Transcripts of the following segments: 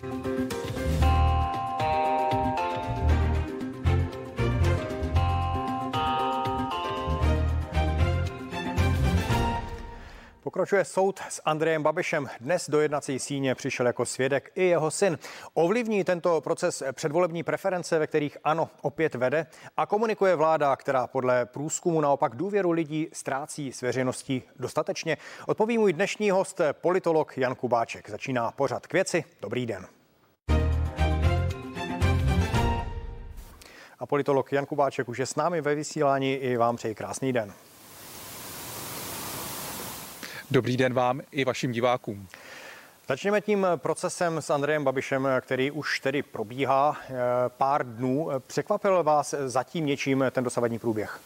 Música Pokračuje soud s Andrejem Babišem. Dnes do jednací síně přišel jako svědek i jeho syn. Ovlivní tento proces předvolební preference, ve kterých ano opět vede a komunikuje vláda, která podle průzkumu naopak důvěru lidí ztrácí s veřejností dostatečně. Odpoví můj dnešní host, politolog Jan Kubáček. Začíná pořad k věci. Dobrý den. A politolog Jan Kubáček už je s námi ve vysílání i vám přeji krásný den. Dobrý den vám i vašim divákům. Začněme tím procesem s Andrejem Babišem, který už tedy probíhá eh, pár dnů. Překvapil vás zatím něčím ten dosavadní průběh?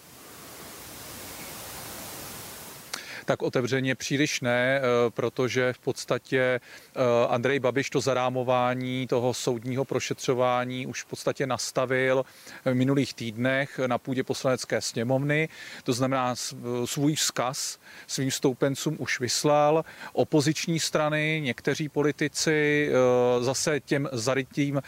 Tak otevřeně příliš ne, eh, protože v podstatě eh, Andrej Babiš to zarámování toho soudního prošetřování už v podstatě nastavil v minulých týdnech na půdě poslanecké sněmovny. To znamená, svůj vzkaz svým stoupencům už vyslal. Opoziční strany, někteří politici, eh, zase těm zarytým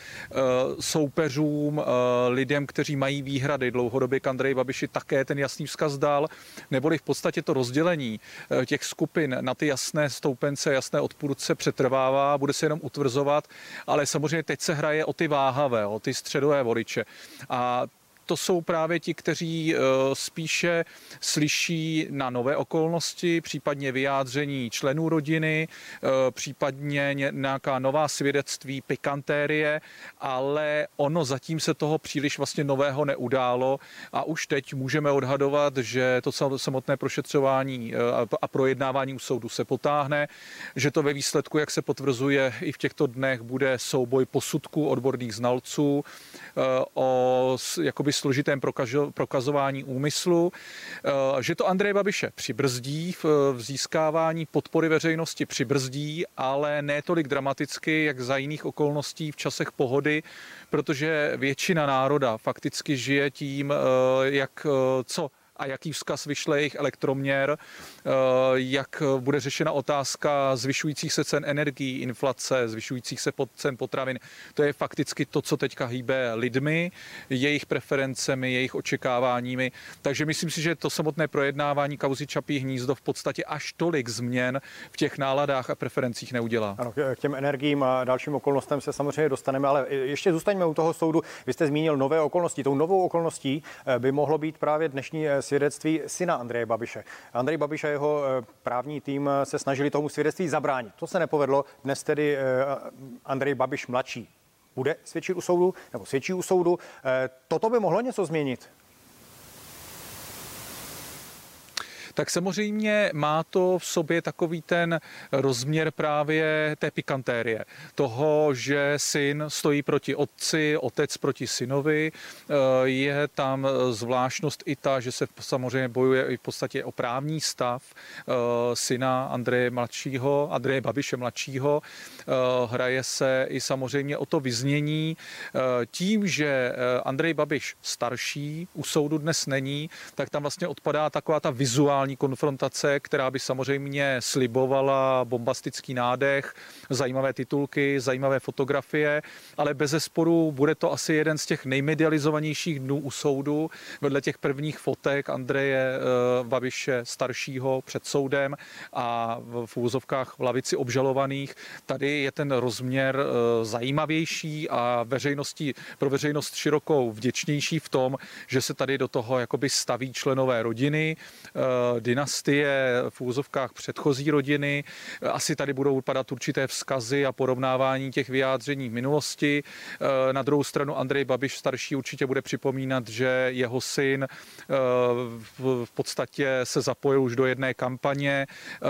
soupeřům, lidem, kteří mají výhrady dlouhodobě k Andreji Babiši, také ten jasný vzkaz dal, neboli v podstatě to rozdělení Eh, těch skupin na ty jasné stoupence, jasné odpůrce přetrvává, bude se jenom utvrzovat, ale samozřejmě teď se hraje o ty váhavé, o ty středové voliče. A to jsou právě ti, kteří eh, spíše slyší na nové okolnosti, případně vyjádření členů rodiny, eh, případně nějaká nová svědectví, pikantérie, ale ono zatím se toho příliš vlastně nového neudálo a už teď můžeme odhadovat, že to samotné prošetřování eh, a projednávání u soudu se potáhne, že to ve výsledku, jak se potvrzuje i v těchto dnech, bude souboj posudků odborných znalců o jakoby složitém prokazování úmyslu, eh, že to Andreje Babiše přibrzdí v získávání podpory veřejnosti přibrzdí, ale ne tolik dramaticky, jak za jiných okolností v časech pohody, protože většina národa fakticky žije tím, eh, jak eh, co a jaký vzkaz vyšle jejich elektroměr, eh, jak bude řešena otázka zvyšujících se cen energií, inflace, zvyšujících se cen potravin. To je fakticky to, co teďka hýbe lidmi, jejich preferencemi, jejich očekáváními. Takže myslím si, že to samotné projednávání kauzy Čapí hnízdo v podstatě až tolik změn v těch náladách a preferencích neudělá. Ano, k těm energiím a dalším okolnostem se samozřejmě dostaneme, ale ještě zůstaňme u toho soudu. Vy jste zmínil nové okolnosti. Tou novou okolností eh, by mohlo být právě dnešní eh, svědectví syna Andreje Babiše. Andrej Babiš a jeho eh, právní tým eh, se snažili tomu svědectví zabránit. To se nepovedlo. Dnes tedy eh, Andrej Babiš mladší bude svědčit u soudu, nebo svědčí u soudu. Toto by mohlo něco změnit? Tak samozřejmě má to v sobě takový ten rozměr právě té pikantérie. Toho, že syn stojí proti otci, otec proti synovi. Eh, je tam zvláštnost i ta, že se samozřejmě bojuje i v podstatě o právní stav eh, syna Andreje mladšího, Andreje Babiše mladšího. Eh, hraje se i samozřejmě o to vyznění. Tím, že Andrej Babiš starší u soudu dnes není, tak tam vlastně odpadá taková ta vizuální brutální konfrontace, která by samozřejmě slibovala bombastický nádech, zajímavé titulky, zajímavé fotografie, ale bez zesporu bude to asi jeden z těch nejmedializovanějších dnů u soudu, vedle těch prvních fotek Andreje eh, Babiše staršího před soudem a v úzovkách v lavici obžalovaných. Tady je ten rozměr eh, zajímavější a veřejnosti, pro veřejnost širokou vděčnější v tom, že se tady do toho jakoby staví členové rodiny, eh, dynastie, v úzovkách předchozí rodiny. Asi tady budou vypadat určité vzkazy a porovnávání těch vyjádření v minulosti. Na druhou stranu Andrej Babiš starší určitě bude připomínat, že jeho syn eh, v podstatě se zapojil už do jedné kampaně, eh,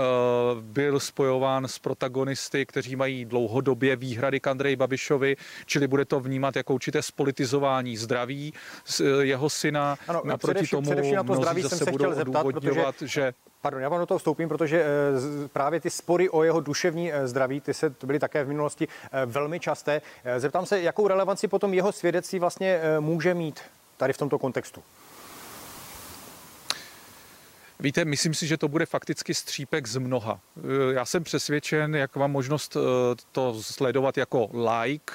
byl spojován s protagonisty, kteří mají dlouhodobě výhrady k Andreji Babišovi, čili bude to vnímat jako určité spolitizování zdraví eh, jeho syna. Ano, Naproti především, tomu především na to zdraví jsem se chtěl zeptat, protože že Pardon, já vám do toho vstoupím, protože eh, právě ty spory o jeho duševní eh, zdraví, ty se byly také v minulosti eh, velmi časté. Zeptám se, jakou relevanci potom jeho svědectví vlastně může mít tady v tomto kontextu? Víte, myslím si, že to bude fakticky střípek z mnoha. Já jsem přesvědčen, jak mám možnost to sledovat jako like,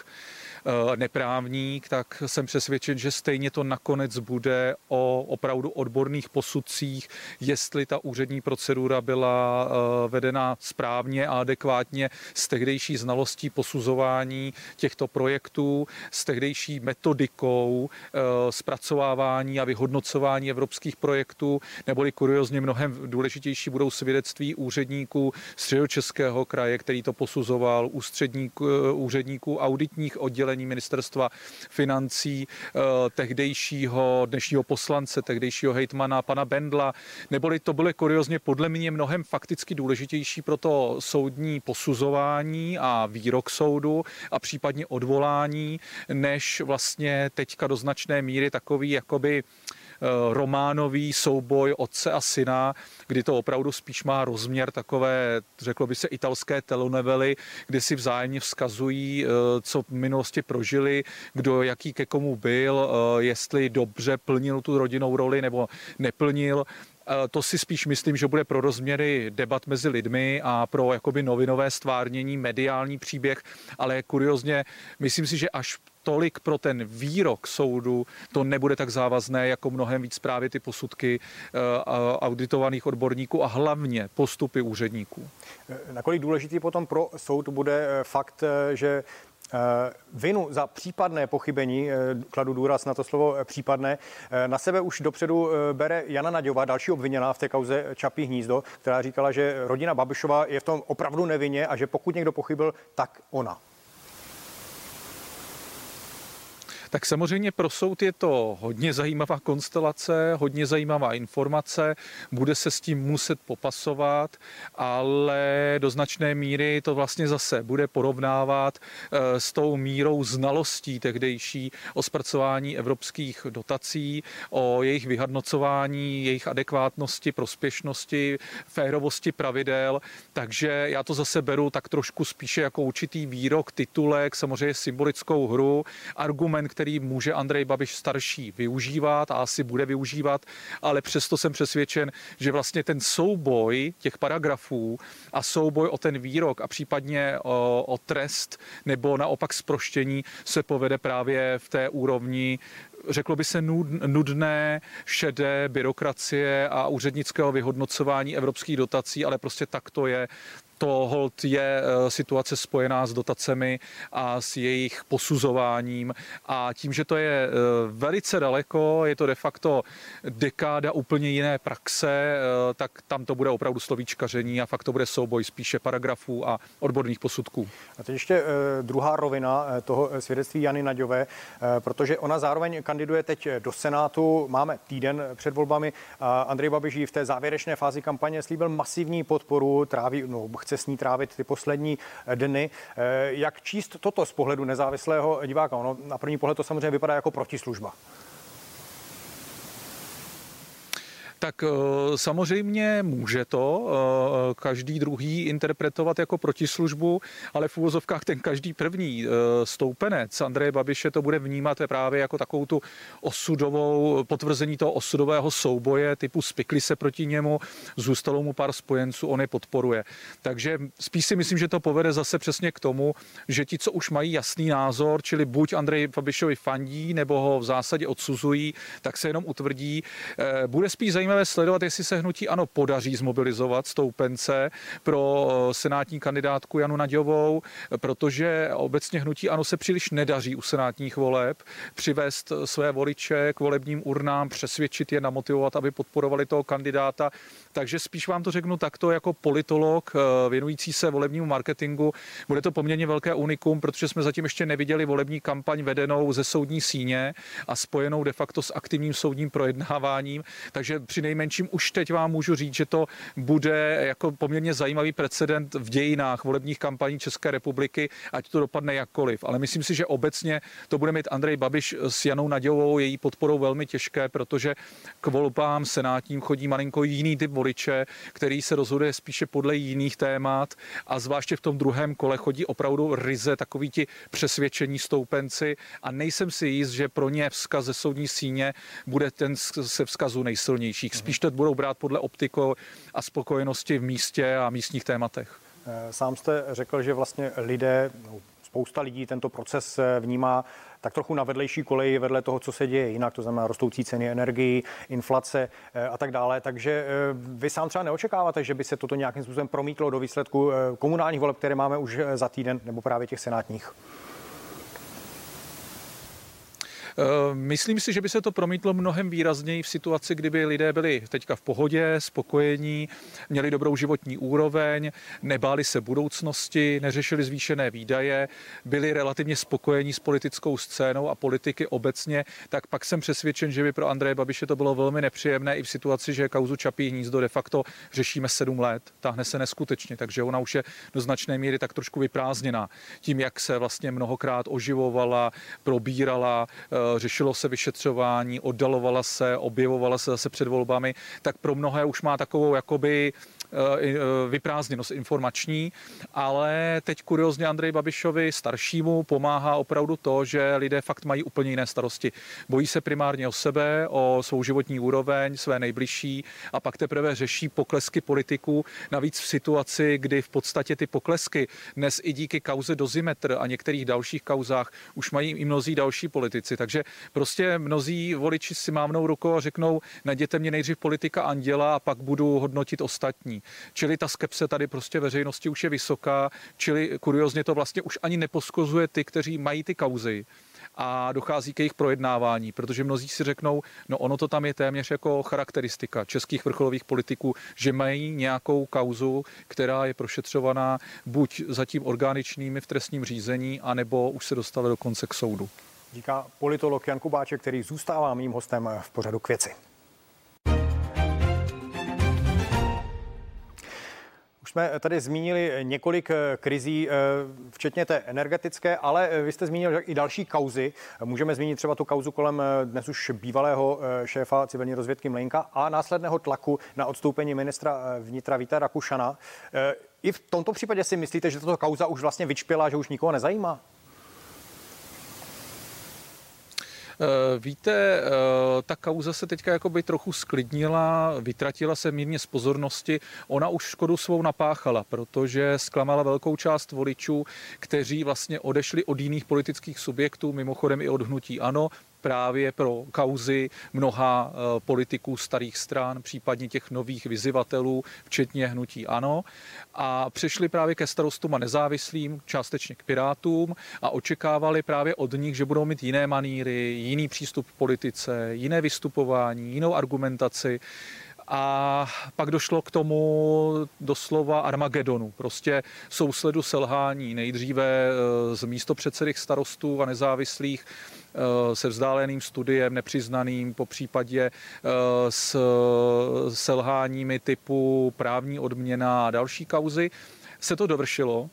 neprávník, tak jsem přesvědčen, že stejně to nakonec bude o opravdu odborných posudcích, jestli ta úřední procedura byla eh, vedena správně a adekvátně s tehdejší znalostí posuzování těchto projektů, s tehdejší metodikou eh, zpracovávání a vyhodnocování evropských projektů, neboli kuriozně mnohem důležitější budou svědectví úředníků středočeského kraje, který to posuzoval, ústředníků, úředníků auditních oddělení oddělení ministerstva financí, eh, tehdejšího dnešního poslance, tehdejšího hejtmana pana Bendla, neboli to byly kuriozně podle mě mnohem fakticky důležitější pro to soudní posuzování a výrok soudu a případně odvolání, než vlastně teďka do značné míry takový jakoby Eh, románový souboj otce a syna, kdy to opravdu spíš má rozměr takové, řeklo by se, italské telenovely, kdy si vzájemně vzkazují, eh, co v minulosti prožili, kdo jaký ke komu byl, eh, jestli dobře plnil tu rodinou roli nebo neplnil. To si spíš myslím, že bude pro rozměry debat mezi lidmi a pro jakoby novinové stvárnění, mediální příběh, ale kuriozně myslím si, že až tolik pro ten výrok soudu to nebude tak závazné jako mnohem víc právě ty posudky eh, auditovaných odborníků a hlavně postupy úředníků. Eh, nakolik důležitý potom pro soud bude eh, fakt, že Vinu za případné pochybení, kladu důraz na to slovo případné, na sebe už dopředu bere Jana Naďová, další obviněná v té kauze Čapí hnízdo, která říkala, že rodina Babišova je v tom opravdu nevinně a že pokud někdo pochybil, tak ona. Tak samozřejmě pro soud je to hodně zajímavá konstelace, hodně zajímavá informace, bude se s tím muset popasovat, ale do značné míry to vlastně zase bude porovnávat eh, s tou mírou znalostí tehdejší o zpracování evropských dotací, o jejich vyhodnocování, jejich adekvátnosti, prospěšnosti, férovosti pravidel, takže já to zase beru tak trošku spíše jako určitý výrok, titulek, samozřejmě symbolickou hru, argument, který může Andrej Babiš starší využívat a asi bude využívat, ale přesto jsem přesvědčen, že vlastně ten souboj těch paragrafů a souboj o ten výrok a případně o, o trest nebo naopak sproštění se povede právě v té úrovni řeklo by se nudné, šedé byrokracie a úřednického vyhodnocování evropských dotací, ale prostě tak to je to hold je eh, situace spojená s dotacemi a s jejich posuzováním a tím, že to je eh, velice daleko, je to de facto dekáda úplně jiné praxe, eh, tak tam to bude opravdu slovíčkaření a fakt to bude souboj spíše paragrafů a odborných posudků. A teď ještě druhá rovina toho svědectví Jany Naďové, protože ona zároveň kandiduje teď do Senátu, máme týden před volbami. Andrej Babiš v té závěrečné fázi kampaně slíbil masivní podporu, tráví, no, chce chce s ní trávit ty poslední eh, dny. Eh, jak číst toto z pohledu nezávislého diváka? Ono na první pohled to samozřejmě vypadá jako protislužba. Tak eh, samozřejmě může to eh, každý druhý interpretovat jako protislužbu, ale v úvozovkách ten každý první eh, stoupenec Andreje Babiše to bude vnímat právě jako takovou tu osudovou, potvrzení toho osudového souboje typu spikli se proti němu, zůstalo mu pár spojenců, on je podporuje. Takže spíš si myslím, že to povede zase přesně k tomu, že ti, co už mají jasný názor, čili buď Andrej Babišovi fandí, nebo ho v zásadě odsuzují, tak se jenom utvrdí. Bude spíš zajímavé zajímavé sledovat, jestli se hnutí ano podaří zmobilizovat stoupence pro eh, senátní kandidátku Janu Naďovou, protože obecně hnutí ano se příliš nedaří u senátních voleb přivést své voliče k volebním urnám, přesvědčit je, namotivovat, aby podporovali toho kandidáta. Takže spíš vám to řeknu takto jako politolog eh, věnující se volebnímu marketingu. Bude to poměrně velké unikum, protože jsme zatím ještě neviděli volební kampaň vedenou ze soudní síně a spojenou de facto s aktivním soudním projednáváním. Takže při nejmenším už teď vám můžu říct, že to bude jako poměrně zajímavý precedent v dějinách volebních kampaní České republiky, ať to dopadne jakkoliv. Ale myslím si, že obecně to bude mít Andrej Babiš s Janou Nadějovou, její podporou velmi těžké, protože k volbám senátním chodí malinko jiný typ voliče, který se rozhoduje spíše podle jiných témat. A zvláště v tom druhém kole chodí opravdu ryze takový ti přesvědčení stoupenci. A nejsem si jist, že pro ně vzkaz ze soudní síně bude ten se vzkazu nejsilnější médiích. Spíš to budou brát podle optikou a spokojenosti v místě a místních tématech. Sám jste řekl, že vlastně lidé, no, spousta lidí tento proces vnímá tak trochu na vedlejší koleji vedle toho, co se děje jinak, to znamená rostoucí ceny energii, inflace eh, a tak dále. Takže eh, vy sám třeba neočekáváte, že by se toto nějakým způsobem promítlo do výsledku eh, komunálních voleb, které máme už za týden, nebo právě těch senátních? Eh, myslím si, že by se to promítlo mnohem výrazněji v situaci, kdyby lidé byli teďka v pohodě, spokojení, měli dobrou životní úroveň, nebáli se budoucnosti, neřešili zvýšené výdaje, byli relativně spokojení s politickou scénou a politiky obecně, tak pak jsem přesvědčen, že by pro Andreje Babiše to bylo velmi nepříjemné i v situaci, že kauzu Čapí hnízdo de facto řešíme sedm let, táhne se neskutečně, takže ona už je do značné míry tak trošku vyprázdněná. Tím, jak se vlastně mnohokrát oživovala, probírala, eh, řešilo se vyšetřování, oddalovala se, objevovala se zase před volbami, tak pro mnohé už má takovou jakoby vyprázdněnost informační, ale teď kuriozně Andrej Babišovi staršímu pomáhá opravdu to, že lidé fakt mají úplně jiné starosti. Bojí se primárně o sebe, o svou životní úroveň, své nejbližší a pak teprve řeší poklesky politiků. Navíc v situaci, kdy v podstatě ty poklesky dnes i díky kauze Dozimetr a některých dalších kauzách už mají i mnozí další politici. Takže prostě mnozí voliči si mávnou rukou a řeknou, najděte mě nejdřív politika Anděla a pak budu hodnotit ostatní. Čili ta skepse tady prostě veřejnosti už je vysoká, čili kuriozně to vlastně už ani neposkozuje ty, kteří mají ty kauzy a dochází k jejich projednávání, protože mnozí si řeknou, no ono to tam je téměř jako charakteristika českých vrcholových politiků, že mají nějakou kauzu, která je prošetřovaná buď zatím orgáničnými v trestním řízení, anebo už se dostala dokonce k soudu. Říká politolog Jan Kubáček, který zůstává mým hostem v pořadu k věci. Už jsme tady zmínili několik eh, krizí, eh, včetně té energetické, ale eh, vy jste zmínil i další kauzy. Můžeme zmínit třeba tu kauzu kolem dnes už bývalého šéfa civilní rozvědky Mlenka a následného tlaku na odstoupení ministra vnitra Víta Rakušana. I v tomto případě si myslíte, že tato kauza už vlastně vyčpěla, že už nikoho nezajímá? Víte, eh, ta kauza se teďka jakoby trochu sklidnila, vytratila se mírně z pozornosti. Ona už škodu svou napáchala, protože zklamala velkou část voličů, kteří vlastně odešli od jiných politických subjektů, mimochodem i od hnutí ANO, právě pro kauzy mnoha eh, politiků starých stran, případně těch nových vyzivatelů, včetně hnutí ANO. A přišli právě ke starostům a nezávislým, částečně k pirátům a očekávali právě od nich, že budou mít jiné maníry, jiný přístup k politice, jiné vystupování, jinou argumentaci a pak došlo k tomu doslova Armagedonu, prostě sousledu selhání. Nejdříve eh, z místo předsedých starostů a nezávislých eh, se vzdáleným studiem, nepřiznaným, po případě eh, s selháními typu právní odměna a další kauzy, se to dovršilo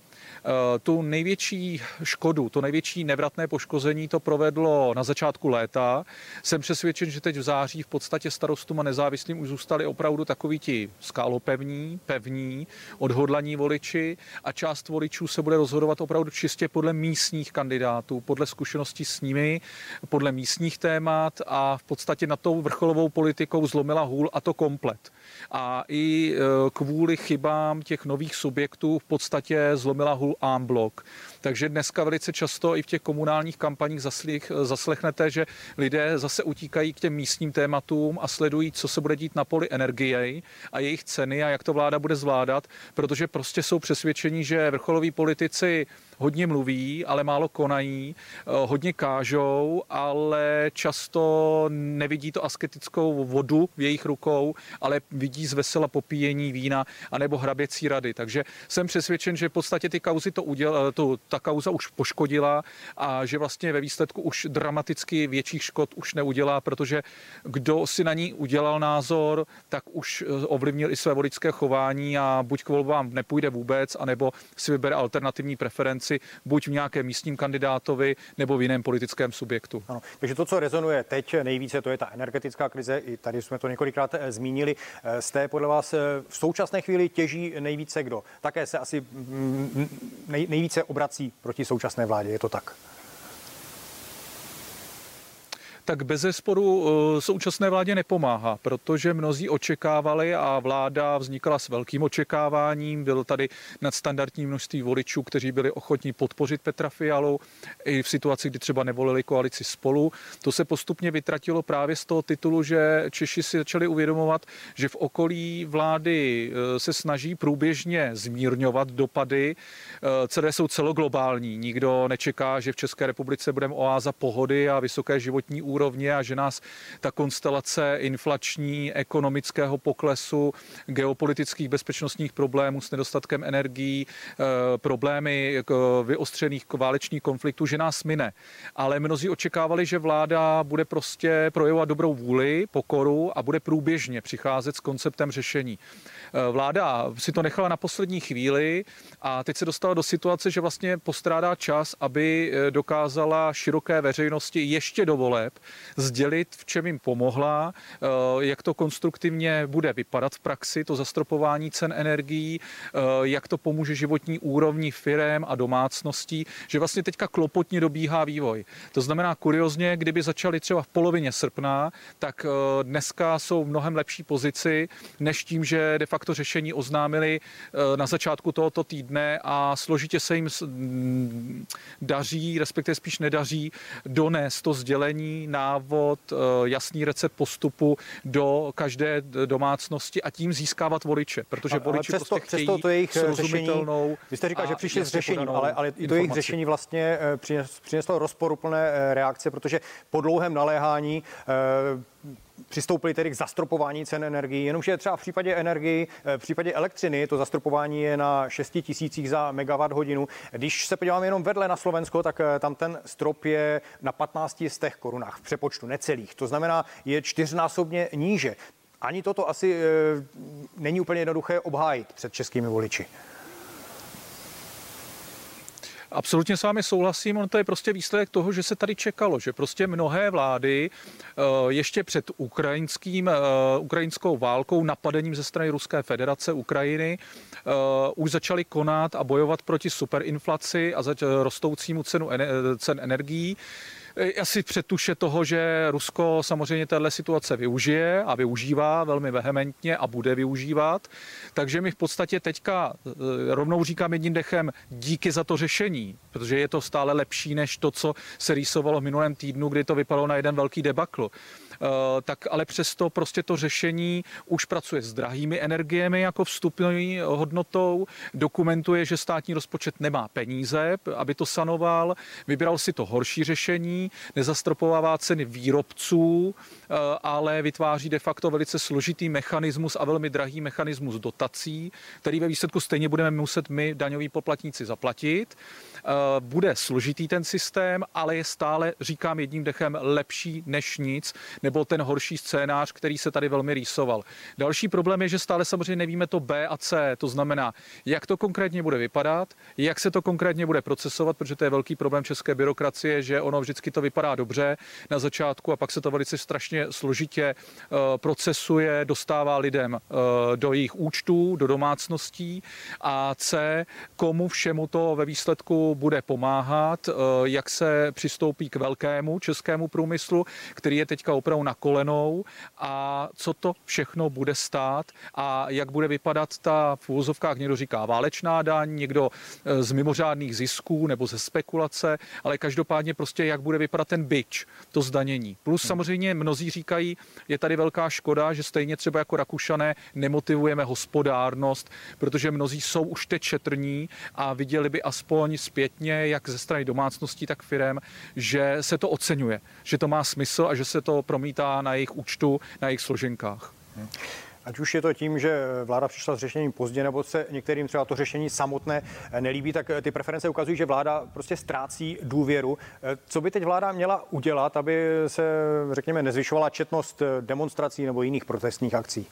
tu největší škodu, to největší nevratné poškození to provedlo na začátku léta. Jsem přesvědčen, že teď v září v podstatě starostům a nezávislým už zůstali opravdu takoví ti skálopevní, pevní, odhodlaní voliči a část voličů se bude rozhodovat opravdu čistě podle místních kandidátů, podle zkušeností s nimi, podle místních témat a v podstatě na tou vrcholovou politikou zlomila hůl a to komplet. A i eh, kvůli chybám těch nových subjektů v podstatě zlomila hůl whole arm block. Takže dneska velice často i v těch komunálních kampaních zaslech, zaslechnete, že lidé zase utíkají k těm místním tématům a sledují, co se bude dít na poli energie a jejich ceny a jak to vláda bude zvládat, protože prostě jsou přesvědčeni, že vrcholoví politici hodně mluví, ale málo konají, eh, hodně kážou, ale často nevidí to asketickou vodu v jejich rukou, ale vidí z vesela popíjení vína anebo hraběcí rady. Takže jsem přesvědčen, že v podstatě ty kauzy to uděl, to, ta kauza už poškodila a že vlastně ve výsledku už dramaticky větších škod už neudělá, protože kdo si na ní udělal názor, tak už eh, ovlivnil i své voličské chování a buď k volbám nepůjde vůbec, anebo si vybere alternativní preferenci buď v nějakém místním kandidátovi nebo v jiném politickém subjektu. Ano, takže to, co rezonuje teď nejvíce, to je ta energetická krize. I tady jsme to několikrát eh, zmínili. Eh, z té podle vás v současné chvíli těží nejvíce kdo? Také se asi mm, nej, nejvíce obrací proti současné vládě. Je to tak? Tak bez zesporu současné vládě nepomáhá, protože mnozí očekávali a vláda vznikala s velkým očekáváním. Bylo tady nadstandardní množství voličů, kteří byli ochotní podpořit Petra Fialu i v situaci, kdy třeba nevolili koalici spolu. To se postupně vytratilo právě z toho titulu, že Češi si začali uvědomovat, že v okolí vlády eh, se snaží průběžně zmírňovat dopady, eh, které jsou celoglobální. Nikdo nečeká, že v České republice budeme oáza pohody a vysoké životní úrovně a že nás ta konstelace inflační, ekonomického poklesu, geopolitických bezpečnostních problémů s nedostatkem energií, eh, problémy vyostřených válečných konfliktů, že nás mine. Ale mnozí očekávali, že vláda bude prostě projevovat dobrou vůli, pokoru a bude průběžně přicházet s konceptem řešení. Eh, vláda si to nechala na poslední chvíli a teď se dostala do situace, že vlastně postrádá čas, aby eh, dokázala široké veřejnosti ještě do voleb sdělit, v čem jim pomohla, eh, jak to konstruktivně bude vypadat v praxi, to zastropování cen energií, jak to pomůže životní úrovni firem a domácností, že vlastně teďka klopotně dobíhá vývoj. To znamená, kuriozně, kdyby začali třeba v polovině srpna, tak dneska jsou v mnohem lepší pozici, než tím, že de facto řešení oznámili eh, na začátku tohoto týdne a složitě se jim daří, respektive spíš nedaří, donést to sdělení, návod, eh, jasný recept postupu do každé domácnosti a tím získávat voliče, protože voliči přesto, prostě chtějí přesto to jejich řešení, vy jste říkal, že přišli s řešením, ale, ale to jejich řešení vlastně eh, přineslo rozporuplné reakce, protože po dlouhém naléhání přistoupili tedy k zastropování cen energií, jenomže třeba v případě energii, eh, v případě elektřiny to zastropování je na 6 tisících za megawatt hodinu. Když se podíváme jenom vedle na Slovensko, tak eh, tam ten strop je na 15 stech korunách v přepočtu necelých. To znamená, je čtyřnásobně níže. Ani toto asi e, není úplně jednoduché obhájit před českými voliči. Absolutně s vámi souhlasím, on to je prostě výsledek toho, že se tady čekalo, že prostě mnohé vlády eh, ještě před ukrajinským, eh, ukrajinskou válkou, napadením ze strany Ruské federace Ukrajiny, eh, už začaly konat a bojovat proti superinflaci a rostoucímu cenu cen energií asi předtuše toho, že Rusko samozřejmě téhle situace využije a využívá velmi vehementně a bude využívat. Takže my v podstatě teďka eh, rovnou říkám jedním dechem díky za to řešení, protože je to stále lepší než to, co se rýsovalo v minulém týdnu, kdy to vypadalo na jeden velký debakl. Eh, tak ale přesto prostě to řešení už pracuje s drahými energiemi jako vstupní hodnotou, dokumentuje, že státní rozpočet nemá peníze, aby to sanoval, vybral si to horší řešení, nezastropovává ceny výrobců, eh, ale vytváří de facto velice složitý mechanismus a velmi drahý mechanismus dotací, který ve výsledku stejně budeme muset my, daňoví poplatníci, zaplatit. Eh, bude složitý ten systém, ale je stále, říkám jedním dechem, lepší než nic, nebo ten horší scénář, který se tady velmi rýsoval. Další problém je, že stále samozřejmě nevíme to B a C, to znamená, jak to konkrétně bude vypadat, jak se to konkrétně bude procesovat, protože to je velký problém české byrokracie, že ono vždycky to vypadá dobře na začátku a pak se to velice strašně složitě uh, procesuje, dostává lidem uh, do jejich účtů, do domácností a C, komu všemu to ve výsledku bude pomáhat, uh, jak se přistoupí k velkému českému průmyslu, který je teďka opravdu opravdu na kolenou a co to všechno bude stát a jak bude vypadat ta v úvozovkách někdo říká válečná daň, někdo e, z mimořádných zisků nebo ze spekulace, ale každopádně prostě jak bude vypadat ten byč, to zdanění. Plus hmm. samozřejmě mnozí říkají, je tady velká škoda, že stejně třeba jako Rakušané nemotivujeme hospodárnost, protože mnozí jsou už teď četrní a viděli by aspoň zpětně, jak ze strany domácností, tak firem, že se to oceňuje, že to má smysl a že se to promítá promítá na jejich účtu, na jejich složenkách. Ať už je to tím, že vláda přišla s řešením pozdě, nebo se některým třeba to řešení samotné nelíbí, tak ty preference ukazují, že vláda prostě ztrácí důvěru. Co by teď vláda měla udělat, aby se, řekněme, nezvyšovala četnost demonstrací nebo jiných protestních akcí?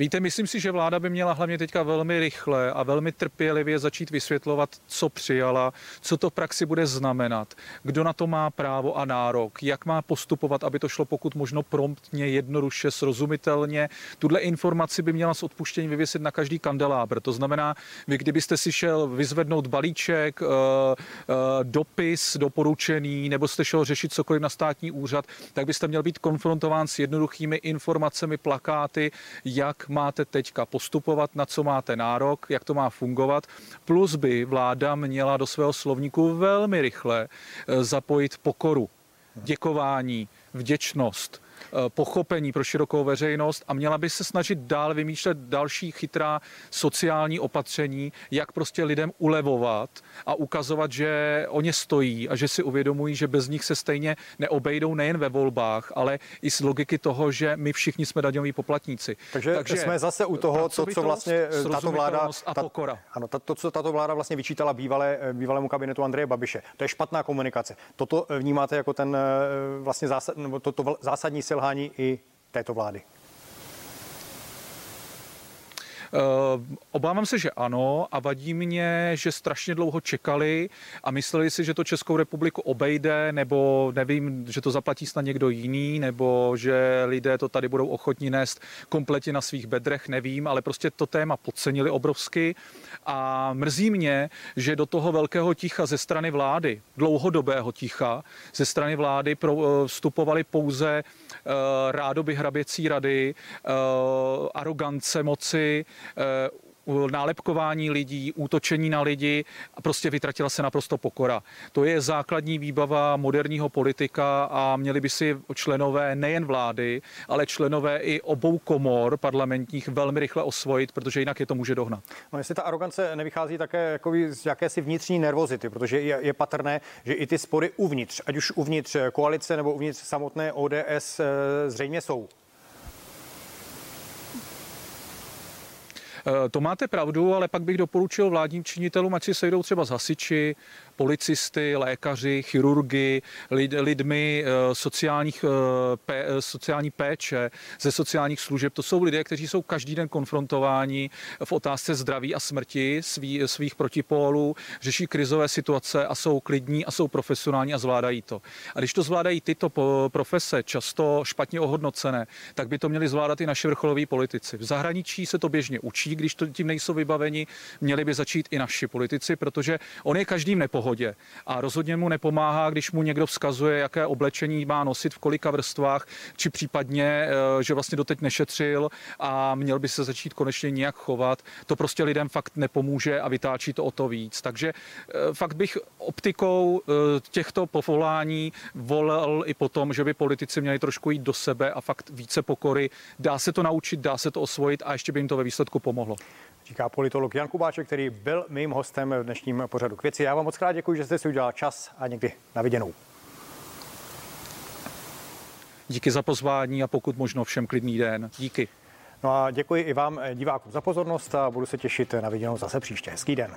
Víte, myslím si, že vláda by měla hlavně teďka velmi rychle a velmi trpělivě začít vysvětlovat, co přijala, co to v praxi bude znamenat, kdo na to má právo a nárok, jak má postupovat, aby to šlo pokud možno promptně, jednoduše, srozumitelně. Tuhle informaci by měla s odpuštěním vyvěsit na každý kandelábr. To znamená, vy kdybyste si šel vyzvednout balíček, eh, eh, dopis doporučený, nebo jste šel řešit cokoliv na státní úřad, tak byste měl být konfrontován s jednoduchými informacemi, plakáty, jak máte teďka postupovat, na co máte nárok, jak to má fungovat. Plus by vláda měla do svého slovníku velmi rychle eh, zapojit pokoru, děkování, vděčnost, pochopení pro širokou veřejnost a měla by se snažit dál vymýšlet další chytrá sociální opatření, jak prostě lidem ulevovat a ukazovat, že o ně stojí a že si uvědomují, že bez nich se stejně neobejdou nejen ve volbách, ale i z logiky toho, že my všichni jsme daňoví poplatníci. Takže, Takže jsme zase u toho, to, co vlastně eh, tato vláda... A pokora. Ano, to, co tato vláda vlastně vyčítala bývalé, eh, bývalému kabinetu Andreje Babiše. To je špatná komunikace. Toto vnímáte jako ten vlastně zásad, nebo to, to zásadní selhání i této vlády? Uh, obávám se, že ano a vadí mě, že strašně dlouho čekali a mysleli si, že to Českou republiku obejde, nebo nevím, že to zaplatí snad někdo jiný, nebo že lidé to tady budou ochotní nést kompletně na svých bedrech, nevím, ale prostě to téma podcenili obrovsky a mrzí mě, že do toho velkého ticha ze strany vlády, dlouhodobého ticha ze strany vlády pro, eh, vstupovali pouze uh, rádoby hraběcí rady, arogance moci, nálepkování lidí, útočení na lidi a prostě vytratila se naprosto pokora. To je základní výbava moderního politika a měli by si členové nejen vlády, ale členové i obou komor parlamentních velmi rychle osvojit, protože jinak je to může dohnat. No jestli ta arogance nevychází také jako z jakési vnitřní nervozity, protože je, je patrné, že i ty spory uvnitř, ať už uvnitř koalice nebo uvnitř samotné ODS eh, zřejmě jsou. To máte pravdu, ale pak bych doporučil vládním činitelům, ať si sejdou třeba z hasiči, policisty, lékaři, chirurgy, lid, lidmi eh, sociálních, eh, pé, sociální péče, ze sociálních služeb. To jsou lidé, kteří jsou každý den konfrontováni v otázce zdraví a smrti svý, svých protipólů, řeší krizové situace a jsou klidní a jsou profesionální a zvládají to. A když to zvládají tyto profese, často špatně ohodnocené, tak by to měli zvládat i naše vrcholoví politici. V zahraničí se to běžně učí, když to tím nejsou vybaveni, měli by začít i naši politici, protože on je každým nepohodě a rozhodně mu nepomáhá, když mu někdo vzkazuje, jaké oblečení má nosit v kolika vrstvách, či případně, eh, že vlastně doteď nešetřil a měl by se začít konečně nějak chovat. To prostě lidem fakt nepomůže a vytáčí to o to víc. Takže eh, fakt bych optikou eh, těchto povolání volal i potom, že by politici měli trošku jít do sebe a fakt více pokory. Dá se to naučit, dá se to osvojit a ještě by jim to ve výsledku pomohlo říká politolog Jan Kubáček, který byl mým hostem v dnešním pořadu k věci. Já vám moc krát děkuji, že jste si udělal čas a někdy na viděnou. Díky za pozvání a pokud možno všem klidný den. Díky. No a děkuji i vám divákům za pozornost a budu se těšit na viděnou zase příště. Hezký den.